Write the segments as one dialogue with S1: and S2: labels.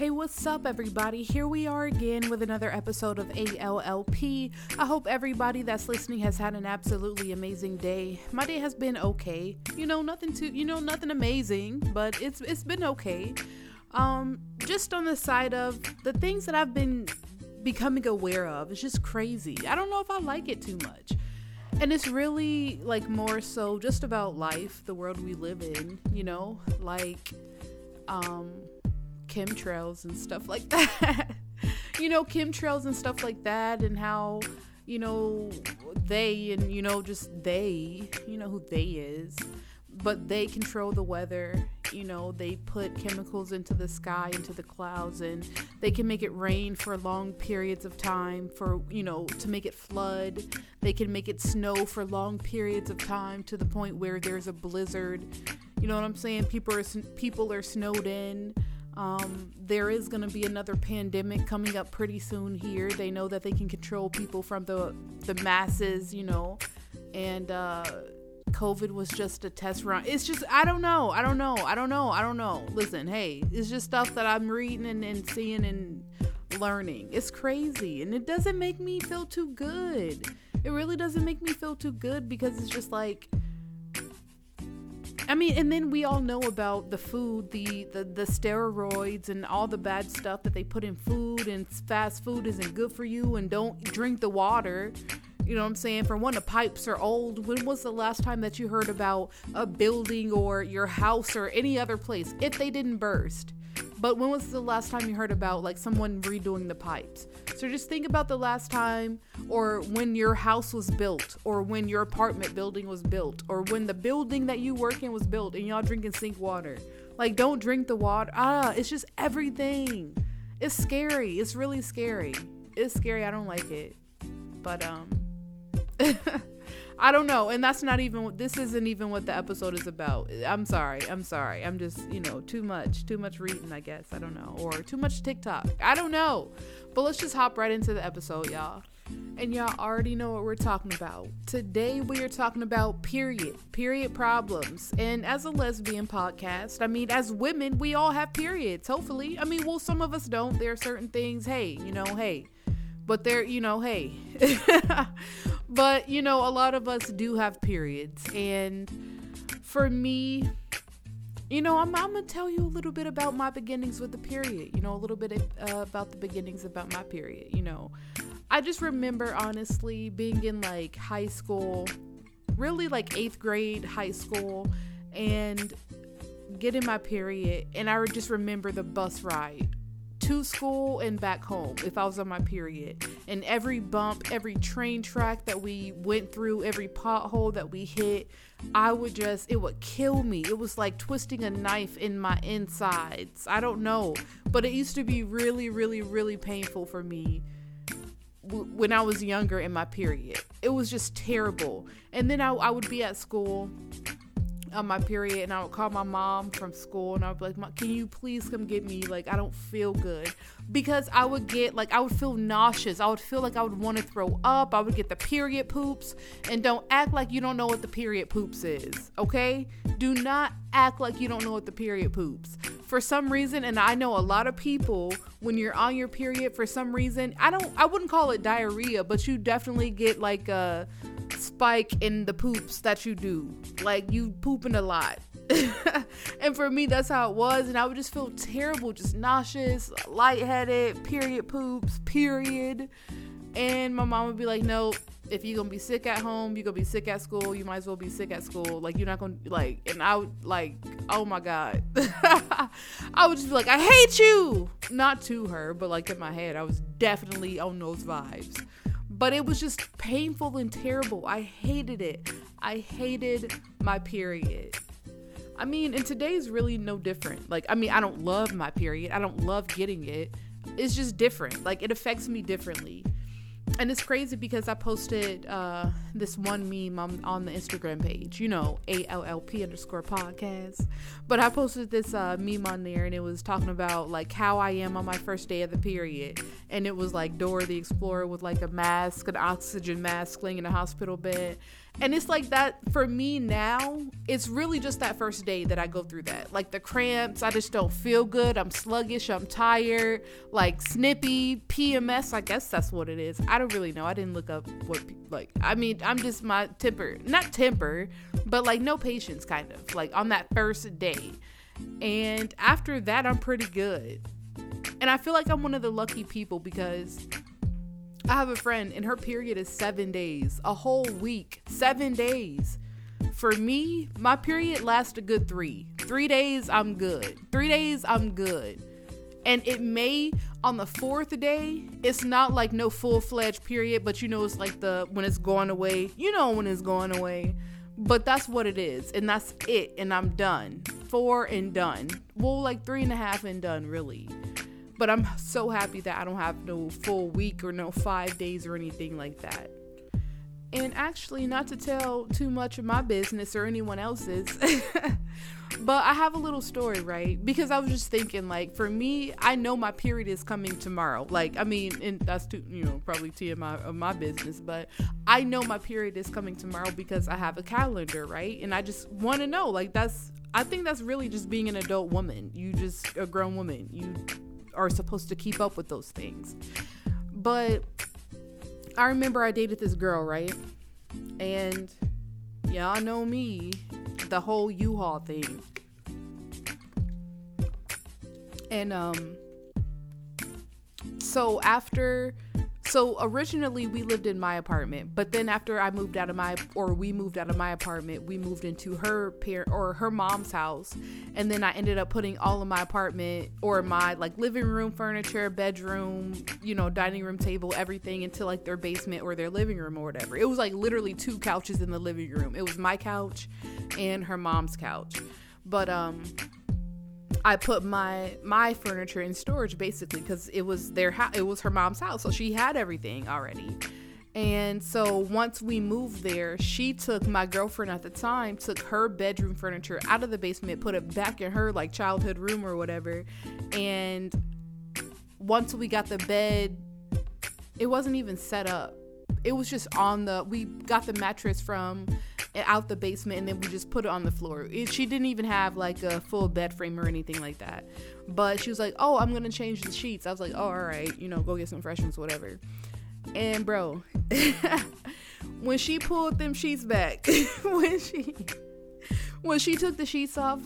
S1: Hey, what's up, everybody? Here we are again with another episode of ALLP. I hope everybody that's listening has had an absolutely amazing day. My day has been okay. You know, nothing too, you know, nothing amazing, but it's it's been okay. Um, just on the side of the things that I've been becoming aware of, it's just crazy. I don't know if I like it too much. And it's really like more so just about life, the world we live in, you know, like um chemtrails and stuff like that. you know, chemtrails and stuff like that, and how, you know, they and, you know, just they, you know who they is, but they control the weather. You know, they put chemicals into the sky, into the clouds, and they can make it rain for long periods of time, for, you know, to make it flood. They can make it snow for long periods of time to the point where there's a blizzard. You know what I'm saying? People are people are snowed in. Um, there is going to be another pandemic coming up pretty soon here. They know that they can control people from the the masses, you know, and uh, COVID was just a test run. It's just I don't know, I don't know, I don't know, I don't know. Listen, hey, it's just stuff that I'm reading and, and seeing and learning. It's crazy, and it doesn't make me feel too good. It really doesn't make me feel too good because it's just like I mean, and then we all know about the food, the, the the steroids and all the bad stuff that they put in food and fast food isn't good for you and don't drink the water. You know what I'm saying? For one, the pipes are old. When was the last time that you heard about a building or your house or any other place if they didn't burst? But when was the last time you heard about like someone redoing the pipes? So just think about the last time or when your house was built or when your apartment building was built or when the building that you work in was built and y'all drinking sink water. Like don't drink the water. Ah, it's just everything. It's scary. It's really scary. It's scary. I don't like it. But um I don't know. And that's not even, this isn't even what the episode is about. I'm sorry. I'm sorry. I'm just, you know, too much, too much reading, I guess. I don't know. Or too much TikTok. I don't know. But let's just hop right into the episode, y'all. And y'all already know what we're talking about. Today we are talking about period, period problems. And as a lesbian podcast, I mean, as women, we all have periods, hopefully. I mean, well, some of us don't. There are certain things, hey, you know, hey. But there, you know, hey. But, you know, a lot of us do have periods. And for me, you know, I'm, I'm going to tell you a little bit about my beginnings with the period. You know, a little bit uh, about the beginnings about my period. You know, I just remember honestly being in like high school, really like eighth grade high school, and getting my period. And I just remember the bus ride to school and back home if I was on my period. And every bump, every train track that we went through, every pothole that we hit, I would just, it would kill me. It was like twisting a knife in my insides. I don't know. But it used to be really, really, really painful for me when I was younger in my period. It was just terrible. And then I, I would be at school on my period and I would call my mom from school and I would be like, can you please come get me? Like, I don't feel good. Because I would get, like, I would feel nauseous. I would feel like I would want to throw up. I would get the period poops. And don't act like you don't know what the period poops is, okay? Do not act like you don't know what the period poops. For some reason, and I know a lot of people, when you're on your period, for some reason, I don't, I wouldn't call it diarrhea, but you definitely get like a, spike in the poops that you do. Like you pooping a lot. and for me, that's how it was. And I would just feel terrible, just nauseous, lightheaded, period poops, period. And my mom would be like, no, if you're gonna be sick at home, you're gonna be sick at school, you might as well be sick at school. Like you're not gonna like and I would like, oh my god. I would just be like, I hate you. Not to her, but like in my head, I was definitely on those vibes but it was just painful and terrible. I hated it. I hated my period. I mean, and today's really no different. Like, I mean, I don't love my period. I don't love getting it. It's just different. Like, it affects me differently and it's crazy because I posted uh, this one meme on, on, the Instagram page, you know, ALLP underscore podcast. But I posted this uh, meme on there and it was talking about like how I am on my first day of the period. And it was like Dora the Explorer with like a mask, an oxygen mask laying in a hospital bed. And it's like that for me now it's really just that first day that i go through that. Like the cramps i just don't feel good. I'm sluggish i'm tired like snippy pms i guess that's what it is. I don't really know. I didn't look up what like i mean i'm just my temper not temper but like no patience kind of like on that first day. And after that i'm pretty good. And i feel like i'm one of the lucky people because I have a friend and her period is seven days, a whole week, seven days. For me, my period lasts a good three. Three days, I'm good. Three days, I'm good. And it may, on the fourth day, it's not like no full fledged period, but you know, it's like the when it's going away. You know, when it's going away. But that's what it is. And that's it. And I'm done. Four and done. Well, like three and a half and done, really. But I'm so happy that I don't have no full week or no five days or anything like that. And actually, not to tell too much of my business or anyone else's, but I have a little story, right? Because I was just thinking, like, for me, I know my period is coming tomorrow. Like, I mean, and that's too, you know, probably TMI of my business, but I know my period is coming tomorrow because I have a calendar, right? And I just want to know, like, that's, I think that's really just being an adult woman. You just a grown woman. You are supposed to keep up with those things. But I remember I dated this girl, right? And y'all know me, the whole U-Haul thing. And um so after so originally we lived in my apartment, but then after I moved out of my or we moved out of my apartment, we moved into her parent or her mom's house, and then I ended up putting all of my apartment or my like living room furniture, bedroom, you know, dining room table, everything into like their basement or their living room or whatever. It was like literally two couches in the living room. It was my couch and her mom's couch. But um I put my my furniture in storage basically because it was their house. It was her mom's house, so she had everything already. And so once we moved there, she took my girlfriend at the time took her bedroom furniture out of the basement, put it back in her like childhood room or whatever. And once we got the bed, it wasn't even set up. It was just on the we got the mattress from out the basement and then we just put it on the floor. It, she didn't even have like a full bed frame or anything like that. But she was like, "Oh, I'm gonna change the sheets." I was like, "Oh, all right, you know, go get some freshness, whatever." And bro, when she pulled them sheets back, when she when she took the sheets off,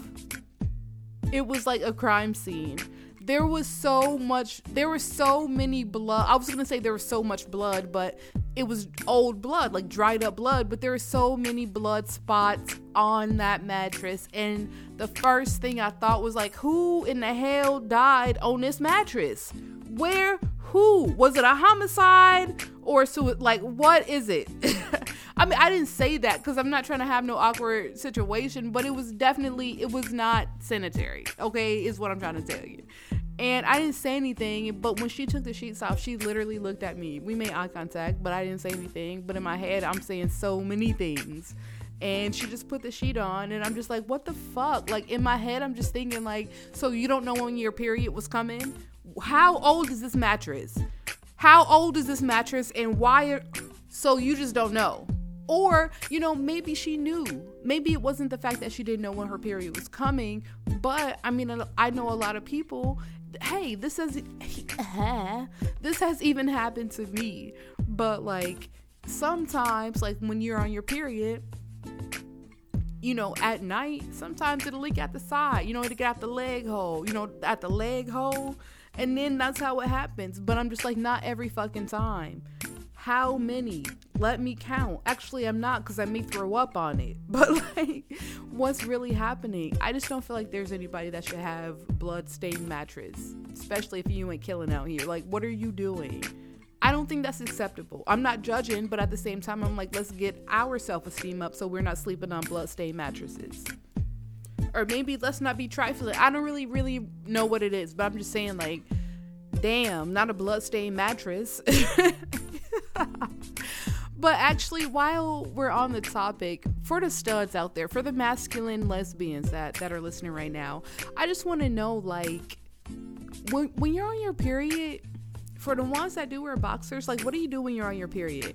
S1: it was like a crime scene there was so much there were so many blood i was gonna say there was so much blood but it was old blood like dried up blood but there were so many blood spots on that mattress. And the first thing i thought was like who in the hell died on this mattress? Where who? Was it a homicide or so like what is it? I mean i didn't say that because i'm not trying to have no awkward situation but it was definitely it was not sanitary okay is what i'm trying to tell you and I didn't say anything, but when she took the sheets off, she literally looked at me. We made eye contact, but I didn't say anything. But in my head, I'm saying so many things. And she just put the sheet on, and I'm just like, what the fuck? Like, in my head, I'm just thinking, like, so you don't know when your period was coming? How old is this mattress? How old is this mattress, and why? Are, so you just don't know. Or, you know, maybe she knew. Maybe it wasn't the fact that she didn't know when her period was coming, but I mean, I know a lot of people hey, this has this has even happened to me. But like sometimes, like when you're on your period, you know, at night, sometimes it'll leak at the side. You know, it'll get out the leg hole. You know, at the leg hole, and then that's how it happens. But I'm just like, not every fucking time. How many? Let me count. Actually, I'm not because I may throw up on it. But like, what's really happening? I just don't feel like there's anybody that should have blood stained mattress, especially if you ain't killing out here. Like, what are you doing? I don't think that's acceptable. I'm not judging, but at the same time, I'm like, let's get our self esteem up so we're not sleeping on blood stained mattresses. Or maybe let's not be trifling. I don't really, really know what it is, but I'm just saying, like, damn, not a blood stained mattress. but actually, while we're on the topic, for the studs out there, for the masculine lesbians that, that are listening right now, I just want to know like, when, when you're on your period, for the ones that do wear boxers, like, what do you do when you're on your period?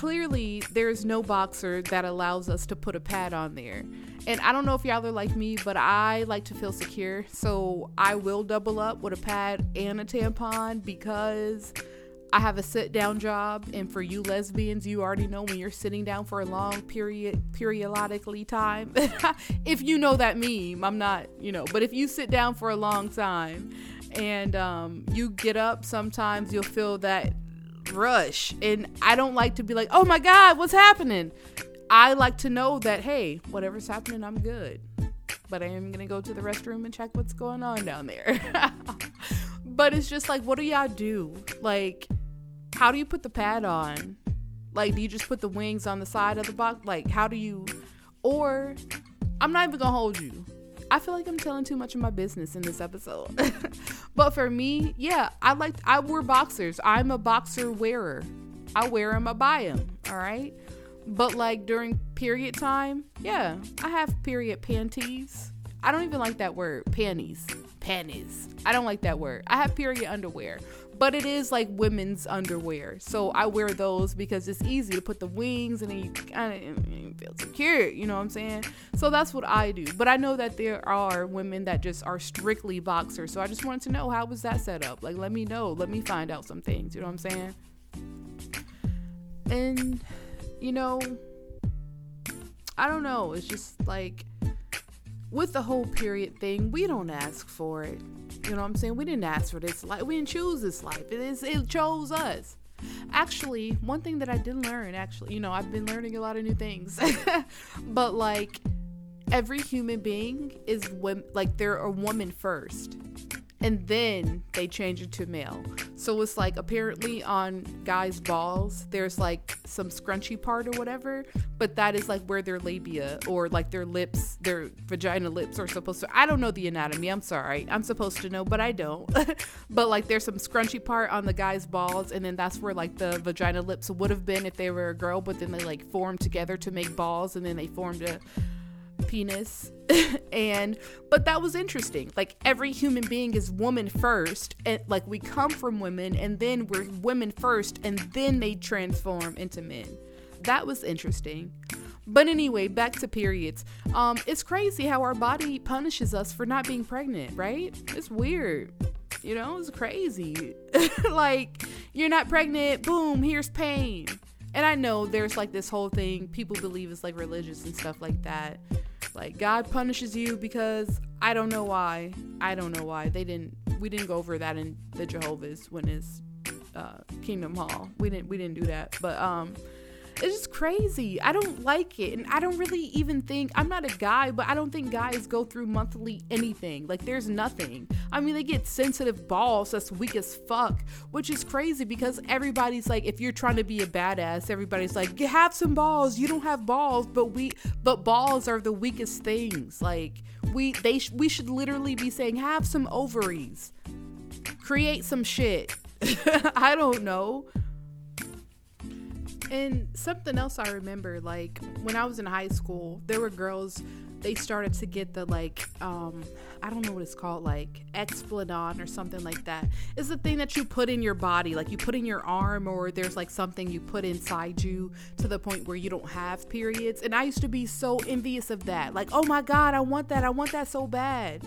S1: clearly there's no boxer that allows us to put a pad on there. And I don't know if y'all are like me, but I like to feel secure. So I will double up with a pad and a tampon because I have a sit down job. And for you lesbians, you already know when you're sitting down for a long period, periodically time. if you know that meme, I'm not, you know, but if you sit down for a long time and um, you get up, sometimes you'll feel that rush. And I don't like to be like, oh my God, what's happening? I like to know that, hey, whatever's happening, I'm good. But I am to go to the restroom and check what's going on down there. but it's just like, what do y'all do? Like, how do you put the pad on? Like, do you just put the wings on the side of the box? Like, how do you, or I'm not even to hold you. I feel like I'm telling too much of my business in this episode. but for me, yeah, I like I wear boxers. I'm a boxer wearer. I wear them, I buy them. All right. But like during period time, yeah, I have period panties. I don't even like that word, panties. Panties. I don't like that word. I have period underwear but it is like women's underwear. So I wear those because it's easy to put the wings and then you kind of feel secure, you know what I'm saying? So that's what I do. But I know that there are women that just are strictly boxers. So I just wanted to know how was that set up? Like, let me know. Let me find out some things, you know what I'm saying? And, you know, I don't know. It's just like with the whole period thing, we don't ask for it. You know what I'm saying? We didn't ask for this life. We didn't choose this life. It is it chose us. Actually, one thing that I did learn, actually, you know, I've been learning a lot of new things. but like every human being is like they're a woman first and then they change it to male. So it's like apparently on guys' balls, there's like some scrunchy part or whatever, but that is like where their labia or like their lips, their vagina lips are supposed to. I don't know the anatomy. I'm sorry. I'm supposed to know, but I don't. but like there's some scrunchy part on the guy's balls, and then that's where like the vagina lips would have been if they were a girl, but then they like formed together to make balls, and then they formed a penis. And but that was interesting. Like every human being is woman first and like we come from women and then we're women first and then they transform into men. That was interesting. But anyway back to periods. Um it's crazy how our body punishes us for not being pregnant right? It's weird. You know it's crazy. Like you're not pregnant boom here's pain. And i know there's like this whole thing people believe is like religious and stuff like that like God punishes you because I don't know why. I don't know why. They didn't we didn't go over that in the Jehovah's it's uh, Kingdom Hall. We didn't we didn't do that. But um it's just crazy. I don't like it. And I don't really even think, I'm not a guy, but I don't think guys go through monthly anything. Like, there's nothing. I mean, they get sensitive balls that's weak as fuck, which is crazy because everybody's like, if you're trying to be a badass, everybody's like, have some balls. You don't have balls, but we, but balls are the weakest things. Like, we, they, sh- we should literally be saying, have some ovaries, create some shit. I don't know. And something else I remember, like when I was in high school, there were girls they started to get the like um I don't know what it's called like Expladon or something like that. It's the thing that you put in your body, like you put in your arm or there's like something you put inside you to the point where you don't have periods. And I used to be so envious of that. Like, "Oh my god, I want that. I want that so bad."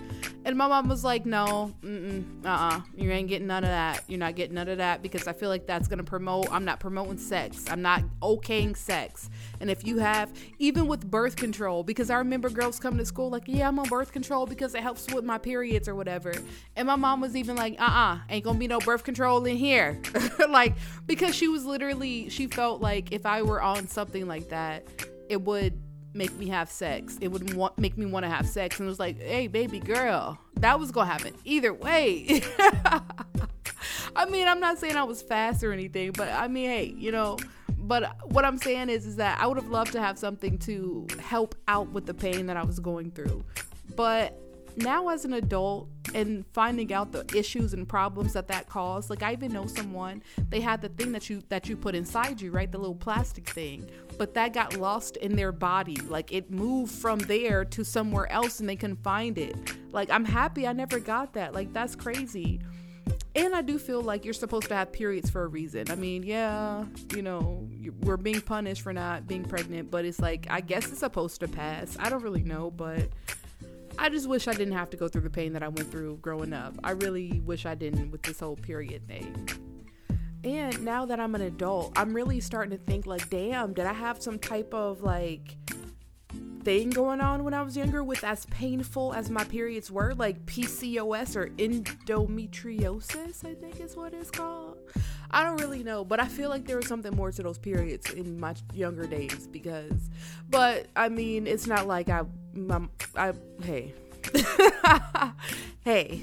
S1: And my mom was like, "No, uh-uh. You ain't getting none of that. You're not getting none of that because I feel like that's going to promote I'm not promoting sex. I'm not okaying sex. And if you have even with birth control because I remember coming to school like, yeah, I'm on birth control because it helps with my periods or whatever. And my mom was even like, uh uh-uh, uh, ain't gonna be no birth control in here. like, because she was literally, she felt like if I were on something like that, it would make me have sex. It would want, make me want to have sex. And it was like, hey, baby girl, that was gonna happen either way. I mean, I'm not saying I was fast or anything, but I mean, hey, you know, but what I'm saying is, is that I would have loved to have something to help out with the pain that I was going through. But now as an adult and finding out the issues and problems that that caused like i even know someone they had the thing that you that you put inside you right? The little plastic thing. But that got lost in their body. Like it moved from there to somewhere else and they couldn't find it. Like i'm happy i never got that. Like that's crazy And I do feel like you're supposed to have periods for a reason. I mean, yeah, you know, we're being punished for not being pregnant, but it's like, I guess it's supposed to pass. I don't really know, but I just wish I didn't have to go through the pain that I went through growing up. I really wish I didn't with this whole period thing. And now that I'm an adult, I'm really starting to think like, damn, did I have some type of like thing going on when I was younger with as painful as my periods were, like PCOS or endometriosis, I think is what it's called. I don't really know, but I feel like there was something more to those periods in my younger days because, but I mean, it's not like I, my, I, hey. hey.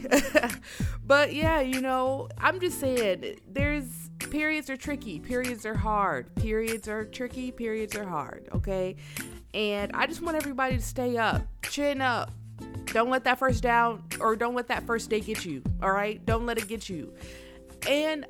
S1: but yeah, you know, I'm just saying there's periods are tricky, periods are hard, periods are tricky, periods are hard, okay? And I just want everybody to stay up, chin up. Don't let that first down or don't let that first day get you. All right? Don't let it get you. And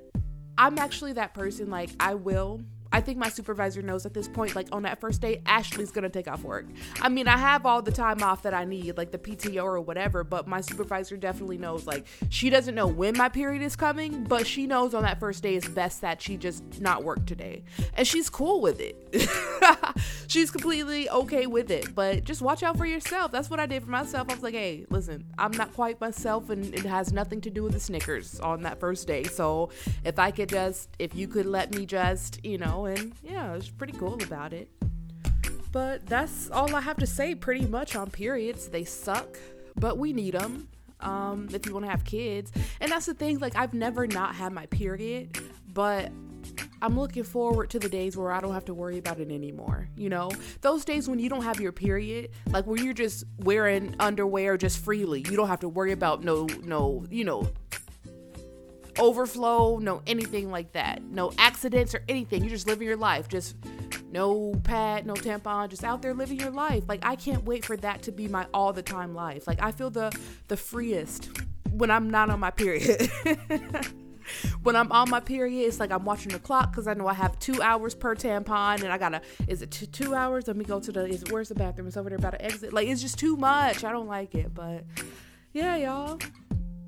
S1: I'm actually that person. Like, I will I think my supervisor knows at this point, like on that first day, Ashley's gonna take off work. I mean, I have all the time off that I need, like the PTO or whatever, but my supervisor definitely knows, like, she doesn't know when my period is coming, but she knows on that first day it's best that she just not work today. And she's cool with it. she's completely okay with it, but just watch out for yourself. That's what I did for myself. I was like, hey, listen, I'm not quite myself, and it has nothing to do with the Snickers on that first day. So if I could just, if you could let me just, you know, and yeah, it's pretty cool about it. But that's all I have to say pretty much on periods. They suck, but we need them um, if you want to have kids. And that's the thing, like, I've never not had my period, but I'm looking forward to the days where I don't have to worry about it anymore. You know, those days when you don't have your period, like where you're just wearing underwear just freely. You don't have to worry about no, no, you know, overflow, no anything like that. No accidents or anything. You're just living your life. Just no pad, no tampon, just out there living your life. Like I can't wait for that to be my all the time life. Like I feel the the freest when I'm not on my period. when I'm on my period, it's like I'm watching the clock because I know I have two hours per tampon, and I gotta. Is it two, two hours? Let me go to the. Is where's the bathroom? It's over there about to exit. Like it's just too much. I don't like it, but yeah, y'all,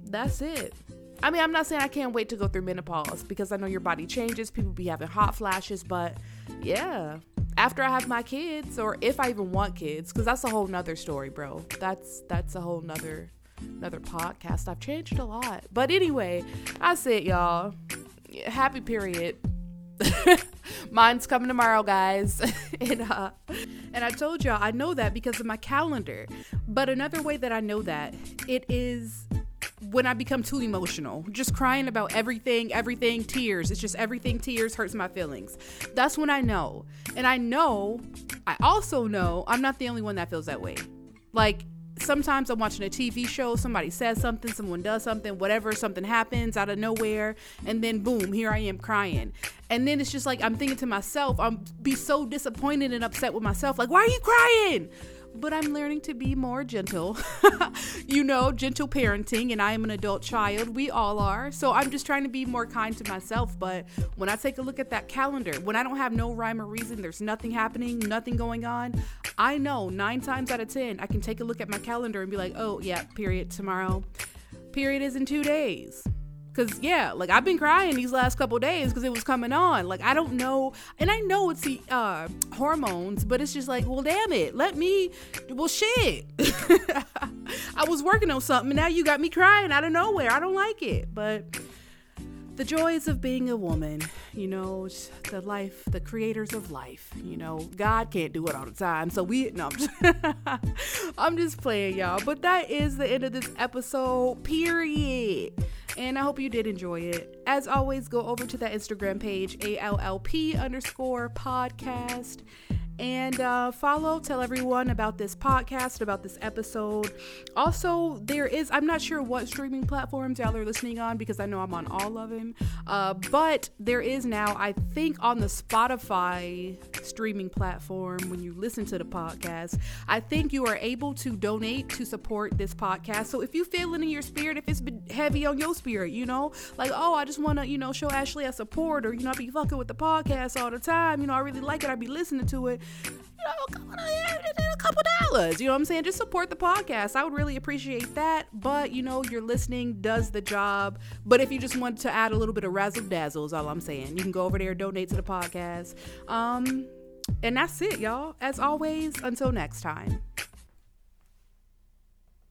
S1: that's it. I mean, I'm not saying I can't wait to go through menopause because I know your body changes. People be having hot flashes, but yeah, after I have my kids, or if I even want kids, because that's a whole nother story, bro. That's that's a whole nother another podcast. I've changed a lot, but anyway, I said, y'all, happy period. Mine's coming tomorrow, guys. and uh, and I told y'all I know that because of my calendar. But another way that I know that it is when I become too emotional, just crying about everything, everything, tears. It's just everything, tears hurts my feelings. That's when I know. And I know, I also know I'm not the only one that feels that way. Like, sometimes I'm watching a TV show, somebody says something, someone does something, whatever, something happens out of nowhere, and then boom, here I am crying. And then it's just like I'm thinking to myself, I'm be so disappointed and upset with myself, like, why are you crying? But I'm learning to be more gentle. you know, gentle parenting, and I am an adult child. We all are. So I'm just trying to be more kind to myself. But when I take a look at that calendar, when I don't have no rhyme or reason, there's nothing happening, nothing going on, I know nine times out of 10, I can take a look at my calendar and be like, oh, yeah, period tomorrow. Period is in two days. Cause yeah, like I've been crying these last couple days because it was coming on. Like I don't know, and I know it's the uh, hormones, but it's just like, well, damn it, let me. Well, shit. I was working on something, and now you got me crying out of nowhere. I don't like it, but the joys of being a woman, you know, the life, the creators of life, you know, God can't do it all the time. So we, no, I'm just, I'm just playing, y'all. But that is the end of this episode, period. And I hope you did enjoy it. As always, go over to that Instagram page, ALLP underscore podcast and uh, follow, tell everyone about this podcast, about this episode. Also, there is, I'm not sure what streaming platforms y'all are listening on because I know I'm on all of them, uh, but there is now, I think, on the Spotify streaming platform when you listen to the podcast, I think you are able to donate to support this podcast. So if you feel it in your spirit, if it's been heavy on your spirit, you know, like, oh, I just want to, you know, show Ashley a support or, you know, I be fucking with the podcast all the time, you know, I really like it, I be listening to it you know, a couple, a couple dollars. You know what I'm saying? Just support the podcast. I would really appreciate that. But you know, your listening does the job. But if you just want to add a little bit of razzle dazzle, is all I'm saying. You can go over there, donate to the podcast. Um, and that's it, y'all. As always, until next time.